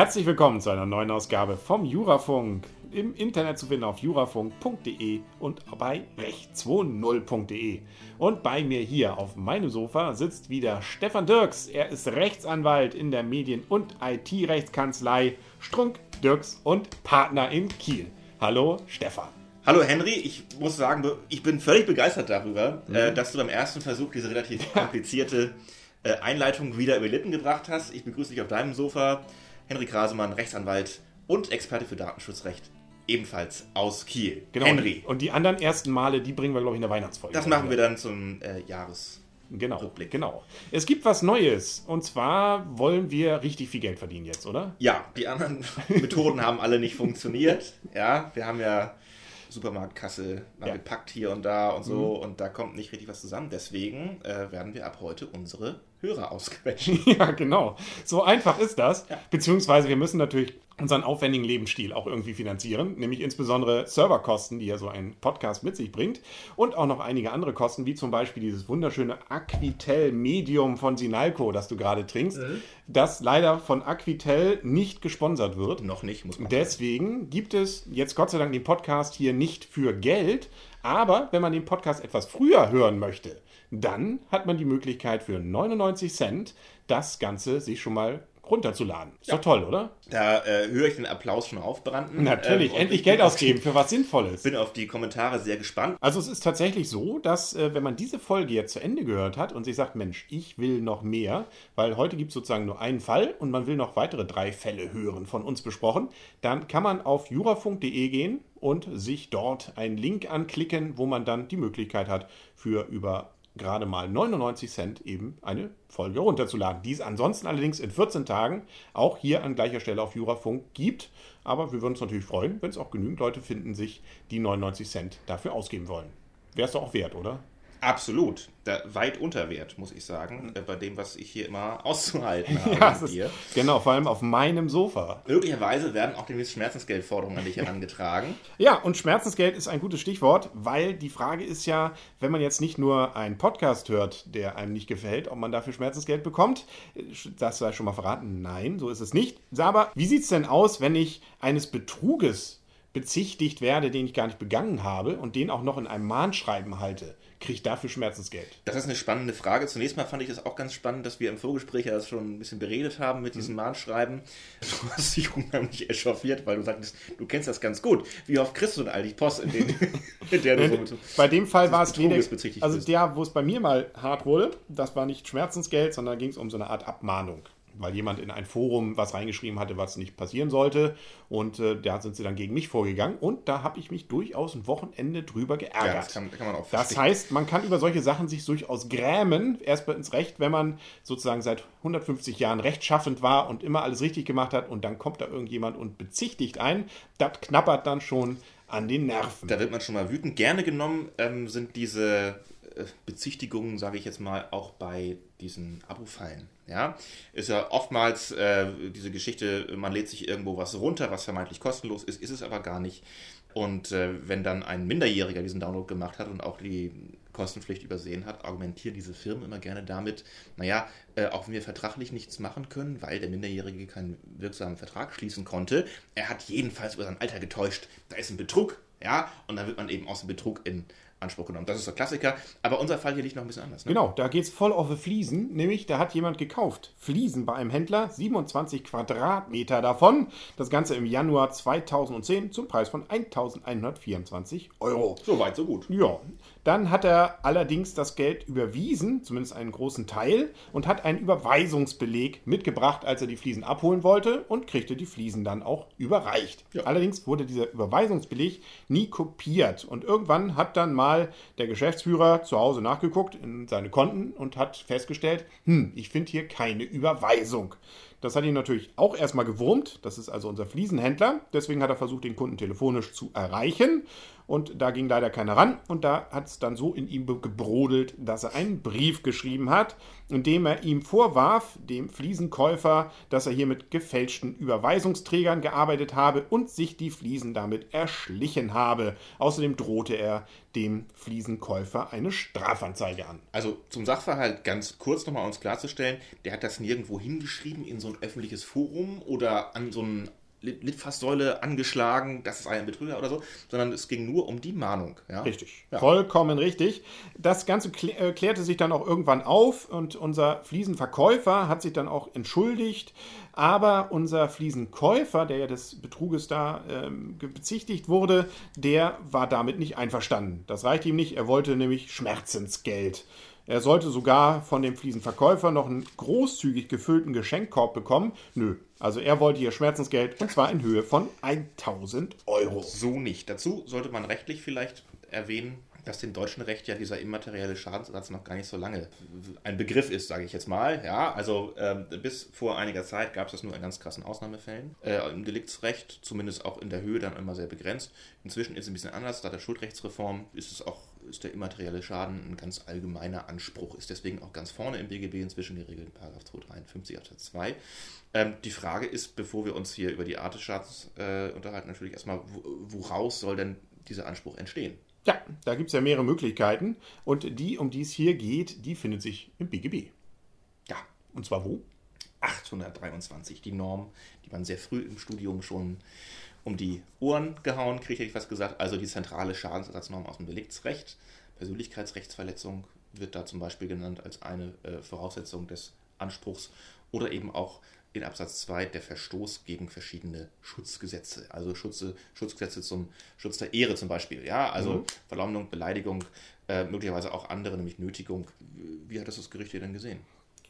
Herzlich willkommen zu einer neuen Ausgabe vom Jurafunk. Im Internet zu finden auf jurafunk.de und bei recht20.de. Und bei mir hier auf meinem Sofa sitzt wieder Stefan Dirks. Er ist Rechtsanwalt in der Medien- und IT-Rechtskanzlei Strunk, Dirks und Partner in Kiel. Hallo Stefan. Hallo Henry, ich muss sagen, ich bin völlig begeistert darüber, mhm. Äh, dass du beim ersten Versuch diese relativ komplizierte äh, Einleitung wieder über Lippen gebracht hast. Ich begrüße dich auf deinem Sofa. Henry Krasemann, Rechtsanwalt und Experte für Datenschutzrecht, ebenfalls aus Kiel. Genau. Henry. Und die anderen ersten Male, die bringen wir, glaube ich, in der Weihnachtsfolge. Das machen wir dann zum äh, Jahres. Genau, Rückblick. genau. Es gibt was Neues. Und zwar wollen wir richtig viel Geld verdienen jetzt, oder? Ja, die anderen Methoden haben alle nicht funktioniert. Ja, wir haben ja Supermarktkasse mal ja. gepackt hier und da und so mhm. und da kommt nicht richtig was zusammen. Deswegen äh, werden wir ab heute unsere Hörer ausquetschen. ja, genau. So einfach ist das. Ja. Beziehungsweise wir müssen natürlich unseren aufwendigen Lebensstil auch irgendwie finanzieren, nämlich insbesondere Serverkosten, die ja so ein Podcast mit sich bringt und auch noch einige andere Kosten, wie zum Beispiel dieses wunderschöne Aquitel Medium von Sinalco, das du gerade trinkst, mhm. das leider von Aquitel nicht gesponsert wird. Noch nicht, muss man Deswegen sagen. gibt es jetzt Gott sei Dank den Podcast hier nicht für Geld, aber wenn man den Podcast etwas früher hören möchte, dann hat man die Möglichkeit für 99 Cent das Ganze sich schon mal runterzuladen. Ist ja. doch toll, oder? Da äh, höre ich den Applaus schon aufbranden. Natürlich, ähm, endlich Geld ausgeben für was Sinnvolles. Bin auf die Kommentare sehr gespannt. Also es ist tatsächlich so, dass äh, wenn man diese Folge jetzt zu Ende gehört hat und sich sagt, Mensch, ich will noch mehr, weil heute gibt es sozusagen nur einen Fall und man will noch weitere drei Fälle hören von uns besprochen, dann kann man auf jurafunk.de gehen und sich dort einen Link anklicken, wo man dann die Möglichkeit hat, für über gerade mal 99 Cent eben eine Folge runterzuladen, die es ansonsten allerdings in 14 Tagen auch hier an gleicher Stelle auf Jurafunk gibt. Aber wir würden uns natürlich freuen, wenn es auch genügend Leute finden, sich die 99 Cent dafür ausgeben wollen. Wäre es doch auch wert, oder? Absolut. Da, weit unter Wert, muss ich sagen, äh, bei dem, was ich hier immer auszuhalten habe ja, mit dir. Genau, vor allem auf meinem Sofa. Möglicherweise werden auch demnächst Schmerzensgeldforderungen an dich herangetragen. ja, und Schmerzensgeld ist ein gutes Stichwort, weil die Frage ist ja, wenn man jetzt nicht nur einen Podcast hört, der einem nicht gefällt, ob man dafür Schmerzensgeld bekommt. Das sei schon mal verraten. Nein, so ist es nicht. Aber wie sieht es denn aus, wenn ich eines Betruges bezichtigt werde, den ich gar nicht begangen habe und den auch noch in einem Mahnschreiben halte? Kriege ich dafür Schmerzensgeld? Das ist eine spannende Frage. Zunächst mal fand ich das auch ganz spannend, dass wir im Vorgespräch ja das schon ein bisschen beredet haben mit diesem mhm. Mahnschreiben. Du hast dich unheimlich echauffiert, weil du sagtest, du kennst das ganz gut. Wie oft kriegst du denn eigentlich Post, in, den, in der du so Bei dem Fall war es weder, also der, wo es bei mir mal hart wurde, das war nicht Schmerzensgeld, sondern ging es um so eine Art Abmahnung weil jemand in ein Forum was reingeschrieben hatte, was nicht passieren sollte. Und äh, da sind sie dann gegen mich vorgegangen. Und da habe ich mich durchaus ein Wochenende drüber geärgert. Ja, das kann, kann man auch Das heißt, man kann über solche Sachen sich durchaus grämen, erst ins Recht, wenn man sozusagen seit 150 Jahren rechtschaffend war und immer alles richtig gemacht hat. Und dann kommt da irgendjemand und bezichtigt ein. Das knappert dann schon an den Nerven. Da wird man schon mal wütend. Gerne genommen ähm, sind diese Bezichtigungen, sage ich jetzt mal, auch bei diesen Abo-Fallen. Ja, ist ja oftmals äh, diese Geschichte, man lädt sich irgendwo was runter, was vermeintlich kostenlos ist, ist es aber gar nicht. Und äh, wenn dann ein Minderjähriger diesen Download gemacht hat und auch die Kostenpflicht übersehen hat, argumentieren diese Firmen immer gerne damit, naja, äh, auch wenn wir vertraglich nichts machen können, weil der Minderjährige keinen wirksamen Vertrag schließen konnte, er hat jedenfalls über sein Alter getäuscht, da ist ein Betrug, ja, und dann wird man eben aus dem Betrug in Anspruch genommen. Das ist der Klassiker. Aber unser Fall hier liegt noch ein bisschen anders. Ne? Genau, da geht es voll auf die Fliesen. Nämlich, da hat jemand gekauft. Fliesen bei einem Händler, 27 Quadratmeter davon. Das Ganze im Januar 2010 zum Preis von 1124 Euro. So weit, so gut. Ja. Dann hat er allerdings das Geld überwiesen, zumindest einen großen Teil, und hat einen Überweisungsbeleg mitgebracht, als er die Fliesen abholen wollte und kriegte die Fliesen dann auch überreicht. Ja. Allerdings wurde dieser Überweisungsbeleg nie kopiert und irgendwann hat dann mal der Geschäftsführer zu Hause nachgeguckt in seine Konten und hat festgestellt, hm, ich finde hier keine Überweisung. Das hat ihn natürlich auch erstmal gewurmt. Das ist also unser Fliesenhändler. Deswegen hat er versucht, den Kunden telefonisch zu erreichen. Und da ging leider keiner ran. Und da hat es dann so in ihm gebrodelt, dass er einen Brief geschrieben hat, in dem er ihm vorwarf, dem Fliesenkäufer, dass er hier mit gefälschten Überweisungsträgern gearbeitet habe und sich die Fliesen damit erschlichen habe. Außerdem drohte er dem Fliesenkäufer eine Strafanzeige an. Also zum Sachverhalt ganz kurz nochmal uns klarzustellen, der hat das nirgendwo hingeschrieben in so so ein öffentliches Forum oder an so ein Litfaßsäule angeschlagen, das ist ein Betrüger oder so, sondern es ging nur um die Mahnung. Ja? Richtig, ja. vollkommen richtig. Das Ganze äh, klärte sich dann auch irgendwann auf und unser Fliesenverkäufer hat sich dann auch entschuldigt, aber unser Fliesenkäufer, der ja des Betruges da ähm, bezichtigt wurde, der war damit nicht einverstanden. Das reichte ihm nicht, er wollte nämlich Schmerzensgeld. Er sollte sogar von dem Fliesenverkäufer noch einen großzügig gefüllten Geschenkkorb bekommen. Nö, also er wollte hier Schmerzensgeld und zwar in Höhe von 1000 Euro. So nicht. Dazu sollte man rechtlich vielleicht erwähnen, dass dem deutschen Recht ja dieser immaterielle Schadensersatz noch gar nicht so lange ein Begriff ist, sage ich jetzt mal. Ja, also äh, bis vor einiger Zeit gab es das nur in ganz krassen Ausnahmefällen. Äh, Im Deliktsrecht, zumindest auch in der Höhe, dann immer sehr begrenzt. Inzwischen ist es ein bisschen anders. Seit der Schuldrechtsreform ist es auch ist der immaterielle Schaden ein ganz allgemeiner Anspruch, ist deswegen auch ganz vorne im BGB inzwischen geregelt, in 253 Absatz 2. Ähm, die Frage ist, bevor wir uns hier über die Art des Schadens äh, unterhalten, natürlich erstmal, woraus soll denn dieser Anspruch entstehen? Ja, da gibt es ja mehrere Möglichkeiten. Und die, um die es hier geht, die findet sich im BGB. Ja. Und zwar wo? 823, die Norm, die man sehr früh im Studium schon um die Ohren gehauen, kriege ich fast gesagt. Also die zentrale Schadensersatznorm aus dem Deliktsrecht. Persönlichkeitsrechtsverletzung wird da zum Beispiel genannt als eine äh, Voraussetzung des Anspruchs oder eben auch in Absatz 2 der Verstoß gegen verschiedene Schutzgesetze, also Schutze, Schutzgesetze zum Schutz der Ehre zum Beispiel, ja, also mhm. Verleumdung, Beleidigung, äh, möglicherweise auch andere, nämlich Nötigung. Wie hat das das Gericht hier denn gesehen?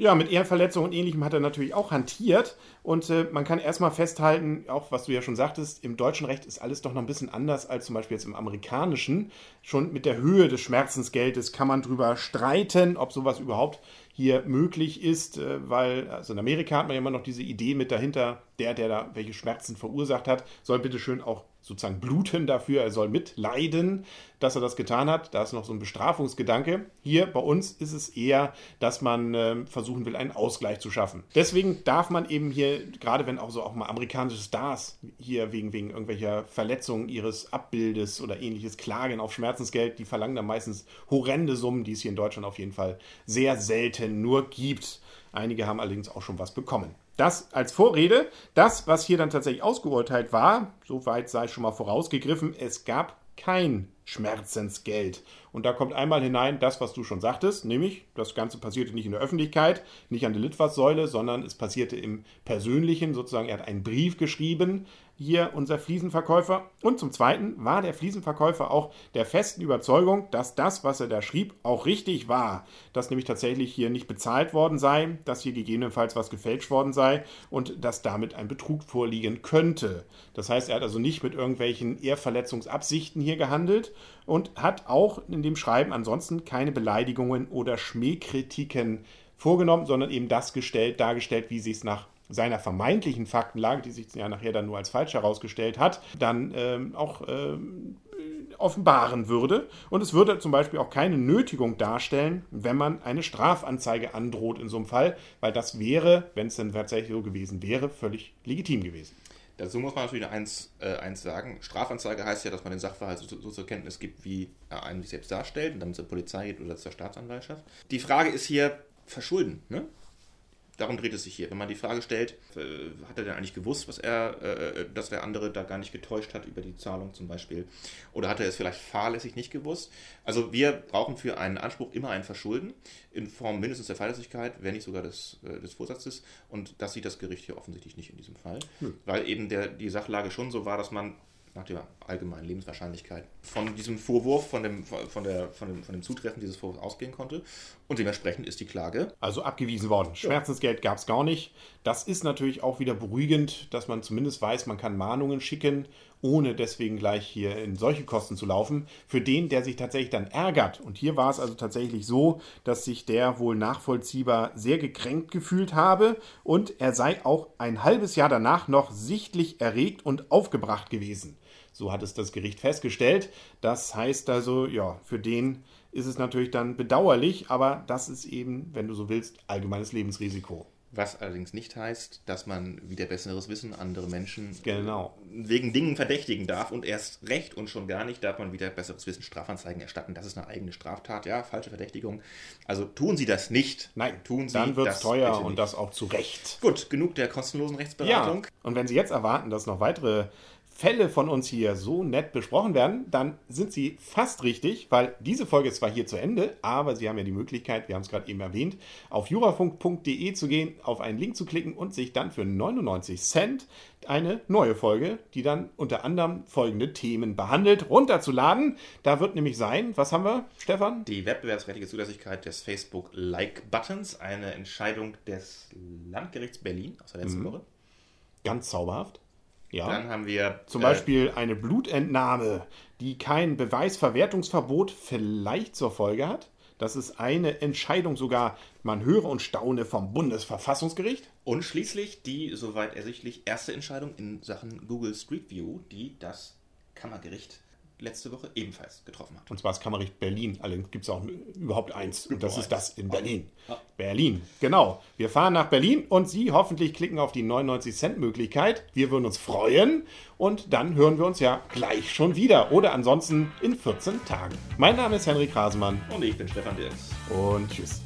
Ja, mit Ehrenverletzung und ähnlichem hat er natürlich auch hantiert. Und äh, man kann erstmal festhalten, auch was du ja schon sagtest, im deutschen Recht ist alles doch noch ein bisschen anders als zum Beispiel jetzt im amerikanischen. Schon mit der Höhe des Schmerzensgeldes kann man drüber streiten, ob sowas überhaupt hier möglich ist, äh, weil also in Amerika hat man ja immer noch diese Idee mit dahinter, der, der da welche Schmerzen verursacht hat, soll bitte schön auch sozusagen bluten dafür, er soll mitleiden, dass er das getan hat. Da ist noch so ein Bestrafungsgedanke. Hier bei uns ist es eher, dass man äh, versuchen will, einen Ausgleich zu schaffen. Deswegen darf man eben hier, gerade wenn auch so auch mal amerikanische Stars hier wegen, wegen irgendwelcher Verletzungen ihres Abbildes oder ähnliches klagen auf Schmerzensgeld, die verlangen dann meistens horrende Summen, die es hier in Deutschland auf jeden Fall sehr selten nur gibt. Einige haben allerdings auch schon was bekommen. Das als Vorrede. Das, was hier dann tatsächlich ausgeurteilt war, soweit sei schon mal vorausgegriffen, es gab kein Schmerzensgeld. Und da kommt einmal hinein das, was du schon sagtest, nämlich das Ganze passierte nicht in der Öffentlichkeit, nicht an der Litfaßsäule, sondern es passierte im Persönlichen, sozusagen er hat einen Brief geschrieben hier unser Fliesenverkäufer. Und zum Zweiten war der Fliesenverkäufer auch der festen Überzeugung, dass das, was er da schrieb, auch richtig war. Dass nämlich tatsächlich hier nicht bezahlt worden sei, dass hier gegebenenfalls was gefälscht worden sei und dass damit ein Betrug vorliegen könnte. Das heißt, er hat also nicht mit irgendwelchen Ehrverletzungsabsichten hier gehandelt und hat auch in dem Schreiben ansonsten keine Beleidigungen oder Schmähkritiken vorgenommen, sondern eben das gestellt, dargestellt, wie sie es nach seiner vermeintlichen Faktenlage, die sich ja nachher dann nur als falsch herausgestellt hat, dann ähm, auch ähm, offenbaren würde. Und es würde zum Beispiel auch keine Nötigung darstellen, wenn man eine Strafanzeige androht in so einem Fall, weil das wäre, wenn es denn tatsächlich so gewesen wäre, völlig legitim gewesen. Dazu muss man natürlich eins, äh, eins sagen. Strafanzeige heißt ja, dass man den Sachverhalt so, so zur Kenntnis gibt, wie er einen sich selbst darstellt und dann zur Polizei geht oder zur Staatsanwaltschaft. Die Frage ist hier Verschulden. Ne? Darum dreht es sich hier. Wenn man die Frage stellt, äh, hat er denn eigentlich gewusst, was er, äh, dass der andere da gar nicht getäuscht hat über die Zahlung zum Beispiel? Oder hat er es vielleicht fahrlässig nicht gewusst? Also wir brauchen für einen Anspruch immer ein Verschulden in Form mindestens der Fahrlässigkeit, wenn nicht sogar des, äh, des Vorsatzes. Und das sieht das Gericht hier offensichtlich nicht in diesem Fall, hm. weil eben der, die Sachlage schon so war, dass man nach der allgemeinen Lebenswahrscheinlichkeit von diesem Vorwurf, von dem, von, der, von, dem, von dem Zutreffen dieses Vorwurfs ausgehen konnte. Und dementsprechend ist die Klage. Also abgewiesen worden. Schmerzensgeld gab es gar nicht. Das ist natürlich auch wieder beruhigend, dass man zumindest weiß, man kann Mahnungen schicken, ohne deswegen gleich hier in solche Kosten zu laufen. Für den, der sich tatsächlich dann ärgert. Und hier war es also tatsächlich so, dass sich der wohl nachvollziehbar sehr gekränkt gefühlt habe und er sei auch ein halbes Jahr danach noch sichtlich erregt und aufgebracht gewesen. So hat es das Gericht festgestellt. Das heißt also, ja, für den ist es natürlich dann bedauerlich, aber das ist eben, wenn du so willst, allgemeines Lebensrisiko. Was allerdings nicht heißt, dass man wieder besseres Wissen andere Menschen Genau. wegen Dingen verdächtigen darf und erst recht und schon gar nicht darf man wieder besseres Wissen Strafanzeigen erstatten. Das ist eine eigene Straftat, ja, falsche Verdächtigung. Also tun Sie das nicht. Nein, tun Sie dann wird es teuer und das auch zu Recht. Gut, genug der kostenlosen Ja, Rechtsberatung. und wenn Sie jetzt erwarten, dass noch weitere Fälle von uns hier so nett besprochen werden, dann sind Sie fast richtig, weil diese Folge ist zwar hier zu Ende, aber Sie haben ja die Möglichkeit, wir haben es gerade eben erwähnt, auf jurafunk.de zu gehen, auf einen Link zu klicken und sich dann für 99 Cent eine neue Folge, die dann unter anderem folgende Themen behandelt, runterzuladen. Da wird nämlich sein, was haben wir, Stefan? Die wettbewerbsrechtliche Zulässigkeit des Facebook Like-Buttons, eine Entscheidung des Landgerichts Berlin aus der Mhm. letzten Woche. Ganz zauberhaft. Ja. Dann haben wir Zum äh, Beispiel eine Blutentnahme, die kein Beweisverwertungsverbot vielleicht zur Folge hat. Das ist eine Entscheidung sogar, man höre und staune, vom Bundesverfassungsgericht. Und schließlich die, soweit ersichtlich, erste Entscheidung in Sachen Google Street View, die das Kammergericht letzte Woche ebenfalls getroffen hat. Und zwar das Kammergericht Berlin. Allerdings gibt es auch überhaupt eins. Und das ist das in Berlin. Ja. Berlin, genau. Wir fahren nach Berlin und Sie hoffentlich klicken auf die 99-Cent-Möglichkeit. Wir würden uns freuen. Und dann hören wir uns ja gleich schon wieder. Oder ansonsten in 14 Tagen. Mein Name ist Henrik Rasemann Und ich bin Stefan Dirks. und tschüss.